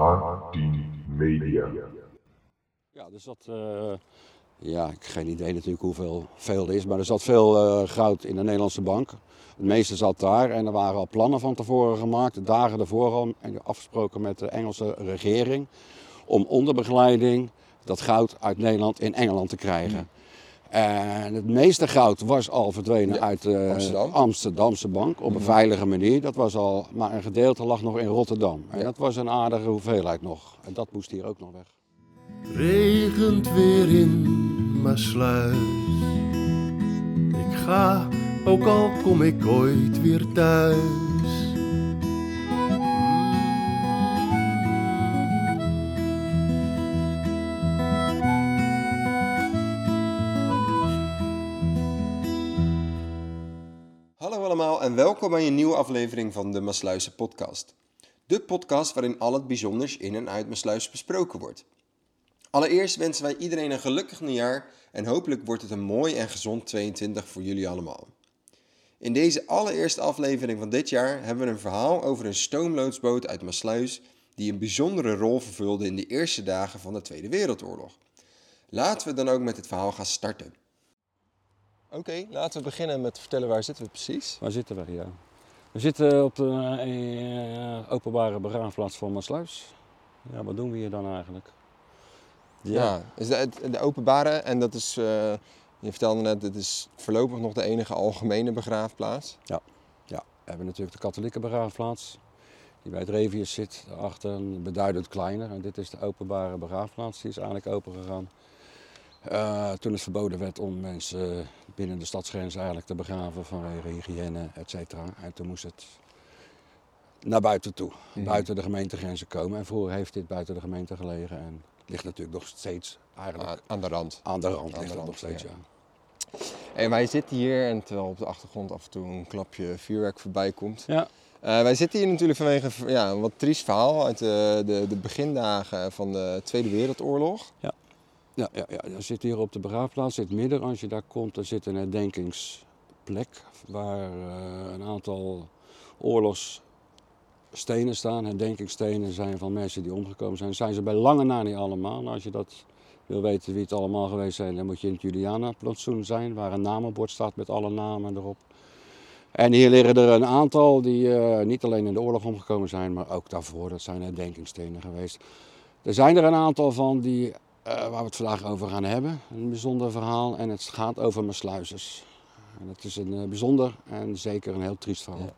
A10 Media. Ja, er zat, eh, ja, ik heb geen idee natuurlijk hoeveel veel er is, maar er zat veel eh, goud in de Nederlandse bank. Het meeste zat daar en er waren al plannen van tevoren gemaakt, dagen ervoor al, en afgesproken met de Engelse regering, om onder begeleiding dat goud uit Nederland in Engeland te krijgen. En het meeste goud was al verdwenen Ja, uit de Amsterdam. Amsterdamse bank op een veilige manier. Dat was al, maar een gedeelte lag nog in Rotterdam. En Ja. dat was een aardige hoeveelheid nog. En dat moest hier ook nog weg. Regent weer in Maasluis. Ik ga, ook al kom ik ooit weer thuis. Welkom bij een nieuwe aflevering van de Maasluizen podcast. De podcast waarin al het bijzonders in en uit Maasluis besproken wordt. Allereerst wensen wij iedereen een gelukkig nieuwjaar en hopelijk wordt het een mooi en gezond 22 voor jullie allemaal. In deze allereerste aflevering van dit jaar hebben we een verhaal over een stoomloodsboot uit Maasluis die een bijzondere rol vervulde in de eerste dagen van de Tweede Wereldoorlog. Laten we dan ook met het verhaal gaan starten. Oké, laten we beginnen met vertellen waar zitten we precies. Waar zitten we hier? We zitten op de eh, openbare begraafplaats van Maasluis. Ja, wat doen we hier dan eigenlijk? Ja, is de, de openbare en dat is, eh, je vertelde net, dit is voorlopig nog de enige algemene begraafplaats. ja, we hebben natuurlijk de katholieke begraafplaats. Die bij het Revius zit, daarachter beduidend kleiner. En dit is de openbare begraafplaats, die is eigenlijk open gegaan. Eh, toen het verboden werd om mensen binnen de stadsgrens eigenlijk te begraven vanwege hygiëne, et cetera. En toen moest het naar buiten toe, buiten de gemeentegrenzen komen. En vroeger heeft dit buiten de gemeente gelegen en ligt natuurlijk nog steeds eigenlijk Aan, aan de rand. aan de rand. aan ligt de het rand, nog steeds, ja. wij zitten hier, en terwijl op de achtergrond af en toe een klapje vuurwerk voorbij komt. Ja, Eh, wij zitten hier natuurlijk vanwege ja, een wat triest verhaal uit de, de, de begindagen van de Tweede Wereldoorlog. Ja, ja, ja, je zit hier op de begraafplaats, in het midden. Als je daar komt, dan zit een herdenkingsplek waar eh, een aantal oorlogsstenen staan. Herdenkingsstenen zijn van mensen die omgekomen zijn. Zijn ze bij lange na niet allemaal. Als je dat wil weten wie het allemaal geweest zijn, dan moet je in het Juliana-plantsoen zijn, waar een namenbord staat met alle namen erop. En hier liggen er een aantal die eh, niet alleen in de oorlog omgekomen zijn, maar ook daarvoor. Dat zijn herdenkingsstenen geweest. Er zijn er een aantal van die, waar we het vandaag over gaan hebben. Een bijzonder verhaal en het gaat over Maasluizers. En het is een eh, bijzonder en zeker een heel triest verhaal. Ja.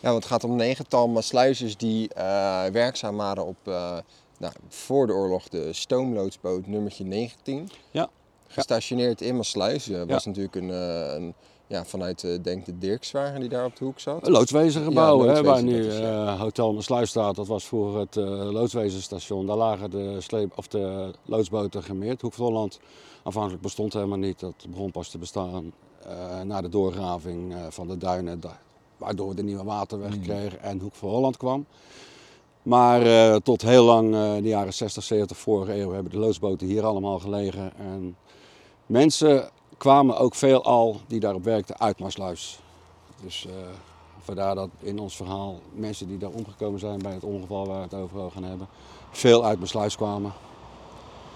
Ja, want het gaat om negental Maasluizers die eh, werkzaam waren op, eh, nou, voor de oorlog, de stoomloodsboot nummertje 19. Ja. Gestationeerd in Maasluis. Er was natuurlijk een, eh, een, ja, vanuit, eh, denk de Dirkswagen die daar op de hoek zat. Loodswezengebouw, Ja, hè, waar nu dat is, ja. eh, Hotel Maasluis staat, dat was vroeger het eh loodswezenstation. Daar lagen de, sleep, of de loodsboten gemeerd. Hoek van Holland aanvankelijk bestond helemaal niet. Dat begon pas te bestaan na de doorgraving van de duinen, waardoor we de nieuwe waterweg Mm. kregen en Hoek van Holland kwam. Maar tot heel lang, eh de jaren 60, 70 vorige eeuw, hebben de loodsboten hier allemaal gelegen. En mensen kwamen ook veelal die daarop werkten uit Maasluis. Dus eh, vandaar dat in ons verhaal mensen die daar omgekomen zijn bij het ongeval waar we het over gaan hebben, veel uit Maasluis kwamen.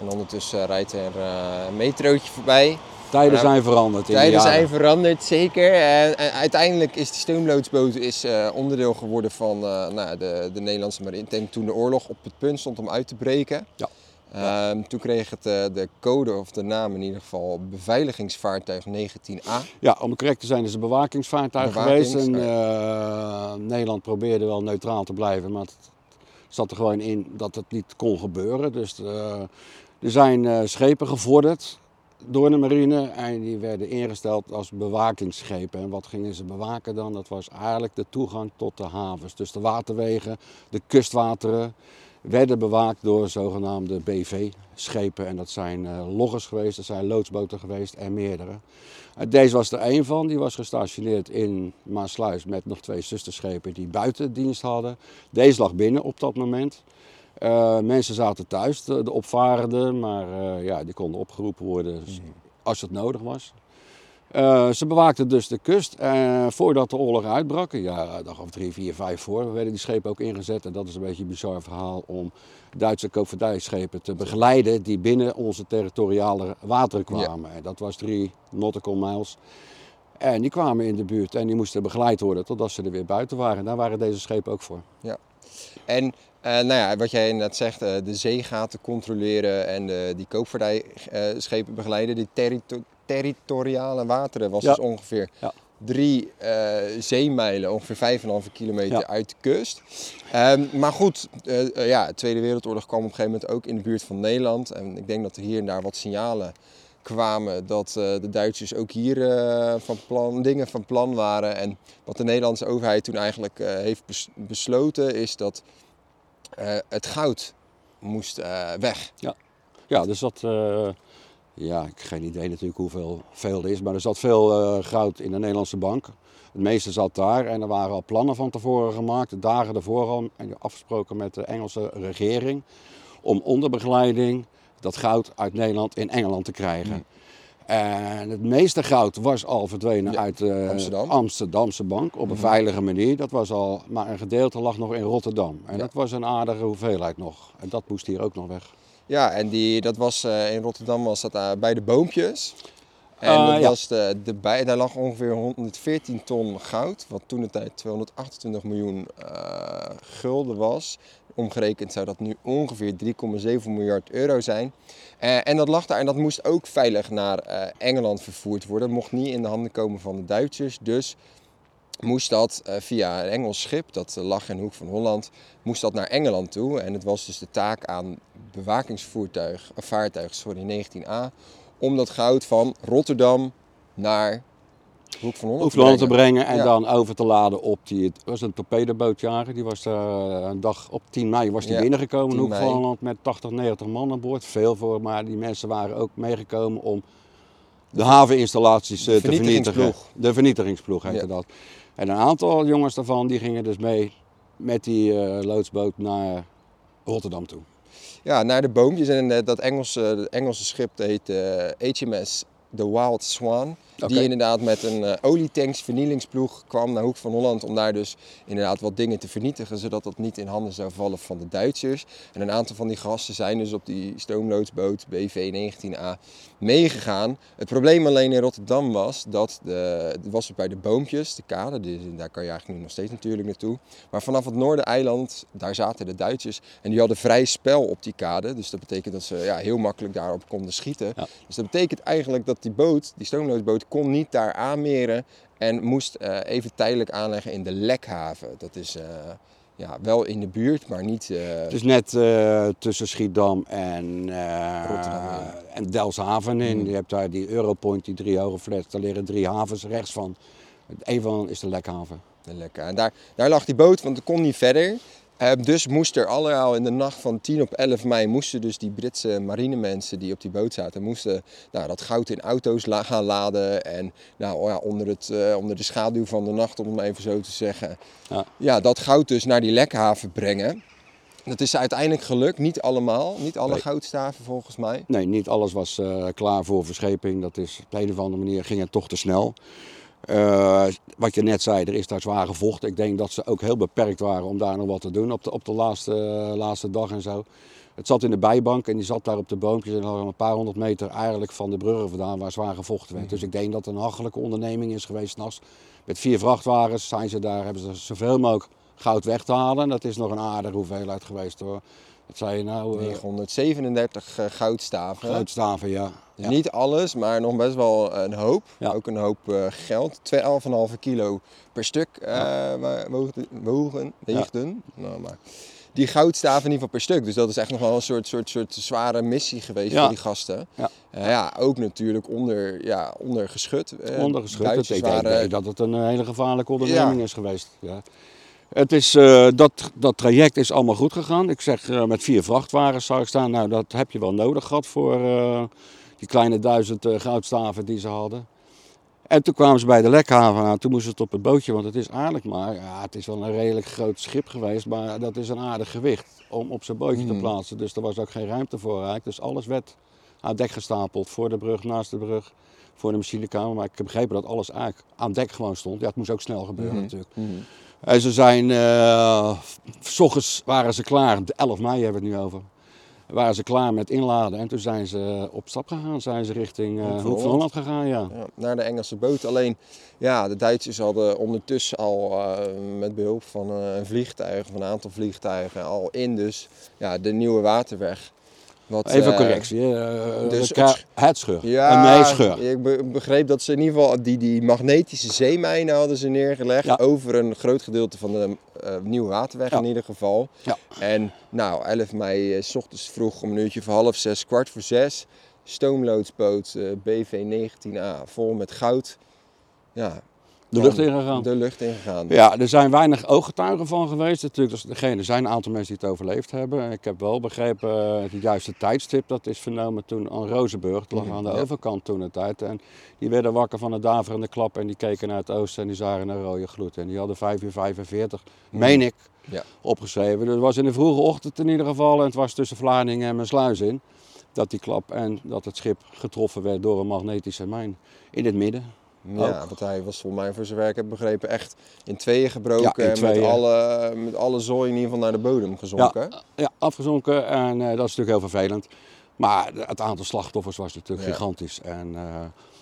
En ondertussen rijdt er eh, een metrootje voorbij. Tijden zijn veranderd in de Tijden zijn veranderd, zeker. En, en uiteindelijk is die stoomloodsboot is, eh, onderdeel geworden van nou, de, de Nederlandse marine. Toen de oorlog op het punt stond om uit te breken. Ja. Ehm, toen kreeg het eh, de code, of de naam in ieder geval, beveiligingsvaartuig 19A. Ja, om correct te zijn is het een bewakingsvaartuig Bewakings- geweest. En, eh, Nederland probeerde wel neutraal te blijven, maar het zat er gewoon in dat het niet kon gebeuren. Dus eh, er zijn schepen gevorderd door de marine en die werden ingesteld als bewakingsschepen. En wat gingen ze bewaken dan? Dat was eigenlijk de toegang tot de havens. Dus de waterwegen, de kustwateren werden bewaakt door zogenaamde BV-schepen. En dat zijn eh, loggers geweest, dat zijn loodsboten geweest en meerdere. Uh, Deze was er één van, die was gestationeerd in Maasluis met nog twee zusterschepen die buitendienst hadden. Deze lag binnen op dat moment. Uh, mensen zaten thuis, de, de opvarenden, maar ja, die konden opgeroepen worden als het nodig was. Eh, ze bewaakten dus de kust eh, voordat de oorlog uitbrak. Ja, een dag of drie, vier, vijf voor werden die schepen ook ingezet. En dat is een beetje een bizar verhaal om Duitse koopvaardijschepen te begeleiden die binnen onze territoriale wateren kwamen. En dat was drie nautical miles. En die kwamen in de buurt en die moesten begeleid worden totdat ze er weer buiten waren. Daar waren deze schepen ook voor. En eh, nou ja, wat jij net zegt, eh, de zeegaten controleren en die koopvaardijschepen begeleiden, die territo- territoriale wateren was Ja. dus ongeveer Ja. drie eh, zeemijlen, ongeveer 5,5 kilometer Ja. uit de kust. Ehm, maar goed, eh, eh, ja, de Tweede Wereldoorlog kwam op een gegeven moment ook in de buurt van Nederland. En ik denk dat er hier en daar wat signalen kwamen dat de Duitsers ook hier van plan, dingen van plan waren. En wat de Nederlandse overheid toen eigenlijk heeft bes- besloten is dat het goud moest weg. Ja, er zat, eh, ja, ik heb geen idee natuurlijk hoeveel veel er is, maar er zat veel eh, goud in de Nederlandse bank. Het meeste zat daar en er waren al plannen van tevoren gemaakt, dagen ervoor al, en afgesproken met de Engelse regering, om onder begeleiding dat goud uit Nederland in Engeland te krijgen. En het meeste goud was al verdwenen Ja, uit de Amsterdam. Amsterdamse bank op een veilige manier. Dat was al, maar een gedeelte lag nog in Rotterdam. En dat was een aardige hoeveelheid nog. En dat moest hier ook nog weg. Ja, en die, dat was eh, in Rotterdam was dat eh, bij de boompjes. En Ah, dat ja. was de, de bij, daar lag ongeveer 114 ton goud, wat toen de tijd 228 miljoen eh, gulden was. Omgerekend zou dat nu ongeveer 3,7 miljard euro zijn. En dat lag daar en dat moest ook veilig naar Engeland vervoerd worden. Dat mocht niet in de handen komen van de Duitsers. Dus moest dat eh, via een Engels schip, dat eh, lag in de hoek van Holland, moest dat naar Engeland toe. En het was dus de taak aan bewakingsvoertuig, of vaartuig, sorry, 19a, om dat goud van Rotterdam naar hoek van Holland te brengen en Ja. dan over te laden op die. Het was een torpedobootjager. Die was daar een dag op 10 mei was die Ja, binnengekomen. 10 in Hoek van Holland met 80, 90 man aan boord. Veel voor, maar die mensen waren ook meegekomen om de haveninstallaties eh, te vernietigen. De vernietigingsploeg heette Ja. dat. En een aantal jongens daarvan die gingen dus mee met die eh, loodsboot naar Rotterdam toe. Ja, naar de boompjes. En eh, dat Engelse, dat Engelse schip heet eh, HMS The Wild Swan. Die inderdaad met een eh, olietanks vernielingsploeg kwam naar Hoek van Holland om daar dus inderdaad wat dingen te vernietigen, zodat dat niet in handen zou vallen van de Duitsers. En een aantal van die gasten zijn dus op die stoomloodsboot BV-19A meegegaan. Het probleem alleen in Rotterdam was dat de, het was bij de Boompjes, de kade, die, daar kan je eigenlijk nu nog steeds natuurlijk naartoe. Maar vanaf het Noordereiland, daar zaten de Duitsers en die hadden vrij spel op die kade. Dus dat betekent dat ze ja, heel makkelijk daarop konden schieten. Ja. Dus dat betekent eigenlijk dat die boot, die stoomloodsboot, kon niet daar aanmeren en moest eh, even tijdelijk aanleggen in de Lekhaven. Dat is eh, ja, wel in de buurt, maar niet... eh, Het is net tussen Schiedam en, Rotterdam, en Delfshaven in. Mm. Je hebt daar die Europoint, die drie hoge flats. Daar liggen drie havens rechts van. Een van is de Lekhaven. Lekker. En daar, daar lag die boot, want het kon niet verder. Eh, dus moest er allemaal in de nacht van 10 op 11 mei moesten dus die Britse marinemensen die op die boot zaten, moesten nou, dat goud in auto's la- gaan laden. En nou, oh ja, onder, het, eh, onder de schaduw van de nacht, om het maar even zo te zeggen, Ja. ja, dat goud dus naar die lekhaven brengen. Dat is uiteindelijk gelukt, niet allemaal, niet alle Nee. goudstaven volgens mij. Nee, niet alles was eh, klaar voor verscheping. Dat is, op een of andere manier ging het toch te snel. Eh, wat je net zei, er is daar zwaar gevochten. Ik denk dat ze ook heel beperkt waren om daar nog wat te doen op de, op de laatste, laatste dag en zo. Het zat in de bijbank en die zat daar op de boompjes en al een paar honderd meter eigenlijk van de bruggen vandaan waar zwaar gevochten werd. Dus ik denk dat het een hachelijke onderneming is geweest. 's nachts. Met vier vrachtwagens zijn ze daar, hebben ze zoveel mogelijk goud weg te halen. Dat is nog een aardige hoeveelheid geweest hoor. Wat zei je nou? eh, 937 eh, goudstaven. goudstaven, ja. ja. Niet alles, maar nog best wel een hoop. Ja. Ook een hoop eh, geld. 12,5 kilo per stuk eh wogen, wogen, weegden. Nou, maar die goudstaven in ieder geval per stuk. Dus dat is echt nog wel een soort, soort, soort zware missie geweest Ja. voor die gasten. Ja. Eh, ja, ook natuurlijk onder, ja, onder geschut. Eh, Ondergeschut. Het, Duitsers ik denk dat het een eh, hele gevaarlijke onderneming is geweest. Ja. Het is, eh, dat, dat traject is allemaal goed gegaan. Ik zeg eh, met vier vrachtwagens zou ik staan. Nou, dat heb je wel nodig gehad voor eh, die kleine duizend goudstaven die ze hadden. En toen kwamen ze bij de lekhaven aan. Toen moesten ze het op het bootje, want het is eigenlijk maar, ja, het is wel een redelijk groot schip geweest, maar dat is een aardig gewicht om op zijn bootje te Mhm. plaatsen. Dus er was ook geen ruimte voor eigenlijk. Dus alles werd aan dek gestapeld, voor de brug, naast de brug. Voor de machinekamer. Maar ik heb begrepen dat alles eigenlijk aan dek gewoon stond. Ja, het moest ook snel gebeuren Mhm. natuurlijk. Mhm. En ze zijn, eh, s ochtends waren ze klaar, de 11 mei hebben we het nu over. Waren ze klaar met inladen en toen zijn ze op stap gegaan. Zijn ze richting eh Hoek van Holland. Gegaan, ja. Ja, naar de Engelse boot. Alleen, ja, de Duitsers hadden ondertussen al eh, met behulp van eh, een vliegtuig, van een aantal vliegtuigen, al in dus ja, de nieuwe waterweg. Wat, Even eh, correctie. Eh, dus het sch- het scheur. Ja, Een meescheur. ik be- begreep dat ze in ieder geval die, die magnetische zeemijnen hadden ze neergelegd Ja. over een groot gedeelte van de eh, nieuwe waterweg Ja. in ieder geval. Ja. En nou, 11 mei s ochtends vroeg om een uurtje voor half zes, kwart voor zes, stoomloodsboot eh, BV 19A vol met goud. Ja, De lucht ingegaan. de lucht ingegaan. Ja, er zijn weinig ooggetuigen van geweest. Natuurlijk, dus degene, er zijn een aantal mensen die het overleefd hebben. Ik heb wel begrepen, eh, het juiste tijdstip, dat is vernomen toen aan Rozenburg. Dat lag Mhm, aan de ja. overkant toen de tijd. En die werden wakker van de daverende klap en die keken naar het oosten en die zagen een rode gloed. En die hadden 5 uur 45, meen ik, Mhm. Ja. opgeschreven. Dus het was in de vroege ochtend in ieder geval. En het was tussen Vlaardingen en Mersluis in. Dat die klap en dat het schip getroffen werd door een magnetische mijn in het midden. Ja, want hij was volgens mij, voor zover ik heb begrepen, echt in tweeën gebroken. Ja, in en tweeën. Met, alle, met alle zooi in ieder geval naar de bodem gezonken. Ja, afgezonken en eh, dat is natuurlijk heel vervelend. Maar het aantal slachtoffers was natuurlijk Ja. gigantisch. En eh,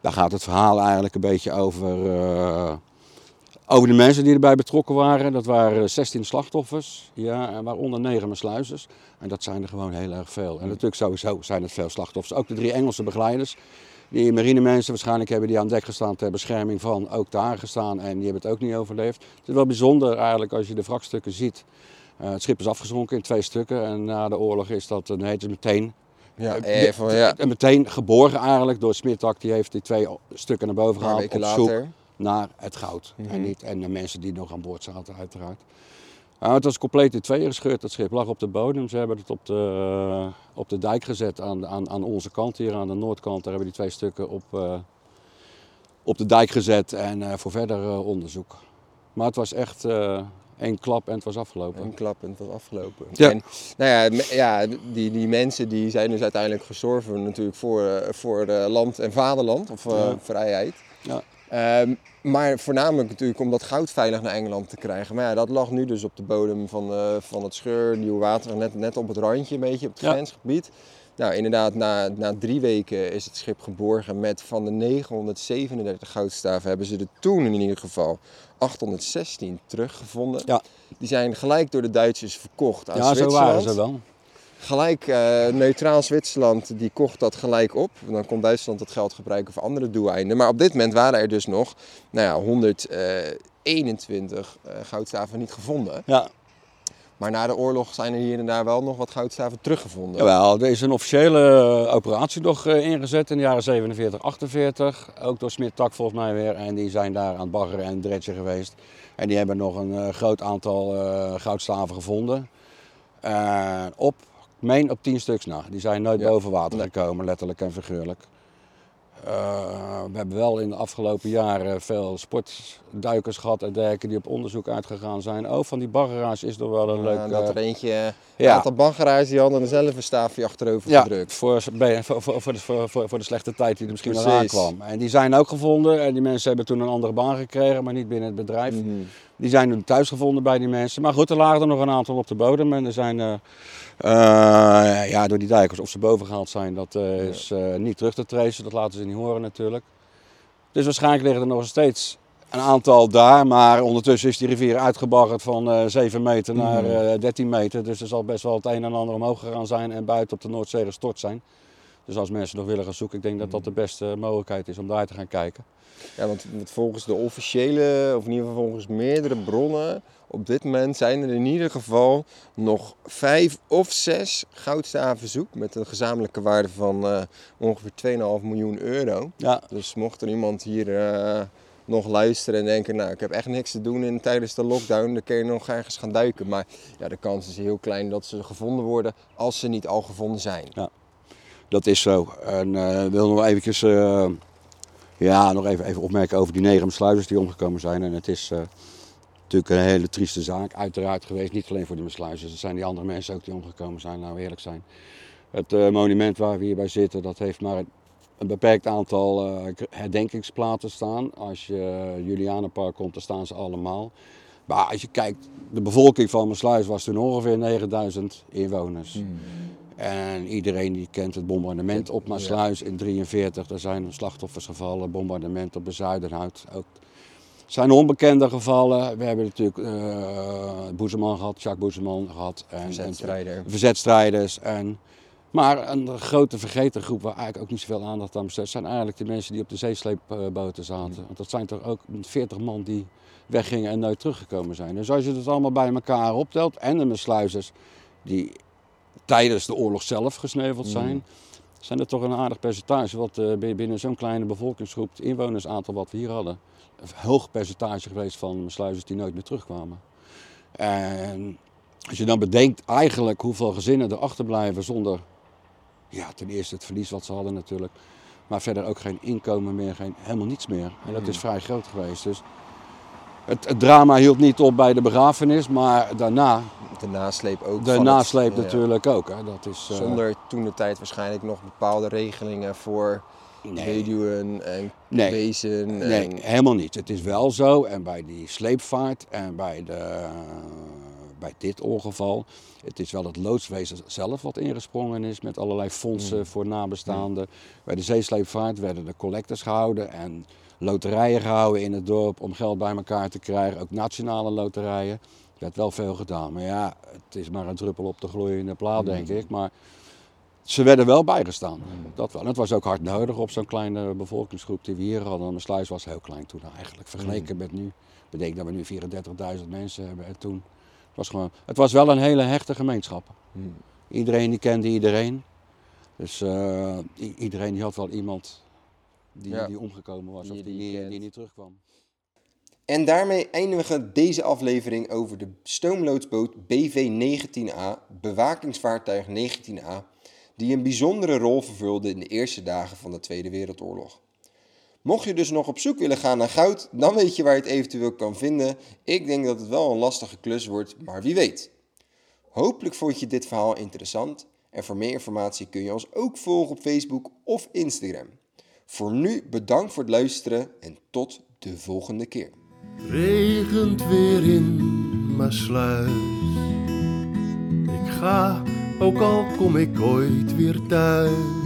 daar gaat het verhaal eigenlijk een beetje over, eh, over de mensen die erbij betrokken waren. Dat waren 16 slachtoffers, ja, en waaronder 9 mesluizers. En dat zijn er gewoon heel erg veel. En natuurlijk sowieso zijn het veel slachtoffers. Ook de drie Engelse begeleiders. Die marinemensen waarschijnlijk hebben die aan dek gestaan ter bescherming van ook daar gestaan en die hebben het ook niet overleefd. Het is wel bijzonder eigenlijk als je de wrakstukken ziet. Eh, het schip is afgezonken in twee stukken en na de oorlog is dat nee, het is meteen, Ja, eh, even, ja. en meteen geborgen eigenlijk door Smittak. Die heeft die twee stukken naar boven Een gehaald op zoek later. naar het goud. Mhm. En, niet, en de mensen die nog aan boord zaten uiteraard. Nou, het was compleet in tweeën gescheurd, dat schip lag op de bodem. Ze hebben het op de, op de dijk gezet aan, aan, aan onze kant hier, aan de noordkant. Daar hebben die twee stukken op, eh, op de dijk gezet en eh, voor verder eh, onderzoek. Maar het was echt eh één klap en het was afgelopen. Een klap en het was afgelopen. Ja. En nou ja, ja die, die mensen die zijn dus uiteindelijk gestorven natuurlijk voor, eh, voor eh, land en vaderland, of eh, Ja. vrijheid. Ja. Ehm, maar voornamelijk natuurlijk om dat goud veilig naar Engeland te krijgen. Maar ja, dat lag nu dus op de bodem van, eh, van het scheur, nieuw water, net, net op het randje een beetje, op het Ja. grensgebied. Nou, inderdaad, na, na drie weken is het schip geborgen met van de 937 goudstaven hebben ze er toen in ieder geval 816 teruggevonden. Ja. Die zijn gelijk door de Duitsers verkocht aan Ja, zo Zwitserland. waren ze wel. Gelijk eh, neutraal Zwitserland die kocht dat gelijk op. Dan kon Duitsland dat geld gebruiken voor andere doeleinden. Maar op dit moment waren er dus nog nou ja, 121 eh, goudstaven niet gevonden. Ja, Maar na de oorlog zijn er hier en daar wel nog wat goudstaven teruggevonden. Jawel, er is een officiële eh, operatie nog ingezet in de jaren 47, 48. Ook door Smit Tak volgens mij weer. En die zijn daar aan het baggeren en dredgen geweest. En die hebben nog een groot aantal eh, goudstaven gevonden. Op, meen op 10 stuks na. Die zijn nooit Ja. boven water Nee. gekomen, letterlijk en figuurlijk. Eh, we hebben wel in de afgelopen jaren veel sportduikers gehad en dergelijke die op onderzoek uitgegaan zijn. Oh, van die baggeraars is nog wel een leuk... Eh, dat eh, er eentje, een aantal baggeraars die hadden zelf een staafje achterover Ja, gedrukt. voor, voor, voor, voor, de, voor, de slechte tijd die er misschien Precies. aankwam. En die zijn ook gevonden. En die mensen hebben toen een andere baan gekregen, maar niet binnen het bedrijf. Mhm. Die zijn nu thuis gevonden bij die mensen. Maar goed, er lagen er nog een aantal op de bodem. En er zijn eh, eh, ja, door die dijkers of ze boven gehaald zijn, dat eh, is niet terug te tracen. Dat laten ze niet horen natuurlijk. Dus waarschijnlijk liggen er nog steeds een aantal daar. Maar ondertussen is die rivier uitgebaggerd van eh 7 meter naar Mhm. eh 13 meter. Dus er zal best wel het een en ander omhoog gegaan zijn en buiten op de Noordzee gestort zijn. Dus als mensen nog willen gaan zoeken, ik denk dat dat de beste mogelijkheid is om daar te gaan kijken. Ja, want want volgens de officiële, of in ieder geval volgens meerdere bronnen, op dit moment zijn er in ieder geval nog vijf of zes goudstaven zoek met een gezamenlijke waarde van eh, ongeveer 2,5 miljoen euro. Ja, Dus mocht er iemand hier eh, nog luisteren en denken, nou ik heb echt niks te doen in, tijdens de lockdown, dan kun je nog ergens gaan duiken. Maar ja, de kans is heel klein dat ze gevonden worden als ze niet al gevonden zijn. Dat is zo. En eh, ik wil nog eventjes, eh, ja, nog even, even opmerken over die negen besluiters die omgekomen zijn. En het is eh, natuurlijk een hele trieste zaak, uiteraard geweest. Niet alleen voor de besluiters, het zijn die andere mensen ook die omgekomen zijn, we eerlijk zijn. Het eh, monument waar we hier bij zitten, dat heeft maar een beperkt aantal eh, herdenkingsplaten staan. Als je Julianenpark komt, dan staan ze allemaal. Maar als je kijkt, de bevolking van Maassluis was toen ongeveer 9000 inwoners. En iedereen die kent het bombardement op Maassluis in 43. Er zijn slachtoffers gevallen, bombardement op de Zuiderhout. Ook zijn onbekende gevallen. We hebben natuurlijk eh Boezeman gehad, Jacques Boezeman gehad. En, Verzetstrijder. en verzetstrijders. En, maar een grote vergeten groep waar eigenlijk ook niet zoveel aandacht aan besteed zijn eigenlijk de mensen die op de zeesleepboten zaten. Want dat zijn toch ook 40 man die weggingen en nooit teruggekomen zijn. Dus als je het allemaal bij elkaar optelt en de sluizers die tijdens de oorlog zelf gesneuveld zijn, zijn er toch een aardig percentage wat eh, binnen zo'n kleine bevolkingsgroep, het inwonersaantal wat we hier hadden, een hoog percentage geweest van sluizers die nooit meer terugkwamen. En als je dan bedenkt eigenlijk hoeveel gezinnen er achterblijven zonder, ja, ten eerste het verlies wat ze hadden natuurlijk, maar verder ook geen inkomen meer, geen, helemaal niets meer. En dat is vrij groot geweest. Dus het, het drama hield niet op bij de begrafenis, maar daarna, De nasleep ook. de het- nasleep ja. natuurlijk ook. Hè. Dat is, eh, Zonder toen de tijd waarschijnlijk nog bepaalde regelingen voor Nee. weduwen en Nee. wezen. Nee, helemaal niet. Het is wel zo. En bij die sleepvaart en bij, de, bij dit ongeval. Het is wel het loodswezen zelf wat ingesprongen is met allerlei fondsen voor nabestaanden. Bij de zeesleepvaart werden er collectors gehouden en loterijen gehouden in het dorp om geld bij elkaar te krijgen. Ook nationale loterijen. Er werd wel veel gedaan. Maar ja, het is maar een druppel op de gloeiende plaat, denk ik. Maar ze werden wel bijgestaan. Dat wel. En het was ook hard nodig op zo'n kleine bevolkingsgroep die we hier hadden. Mijn sluis was heel klein toen eigenlijk. Vergeleken met nu. Bedenk dat we nu 34.000 mensen hebben. En toen het was gewoon. Het was wel een hele hechte gemeenschap. Iedereen die kende iedereen. Dus eh, iedereen die had wel iemand die, Ja. die omgekomen was Die of die, niet niet- kent. die niet terugkwam. En daarmee eindigen we deze aflevering over de stoomloodsboot BV-19A, bewakingsvaartuig 19A, die een bijzondere rol vervulde in de eerste dagen van de Tweede Wereldoorlog. Mocht je dus nog op zoek willen gaan naar goud, dan weet je waar je het eventueel kan vinden. Ik denk dat het wel een lastige klus wordt, maar wie weet. Hopelijk vond je dit verhaal interessant en voor meer informatie kun je ons ook volgen op Facebook of Instagram. Voor nu bedankt voor het luisteren en tot de volgende keer. regent weer in Maasluis. Ik ga, ook al kom ik ooit weer thuis.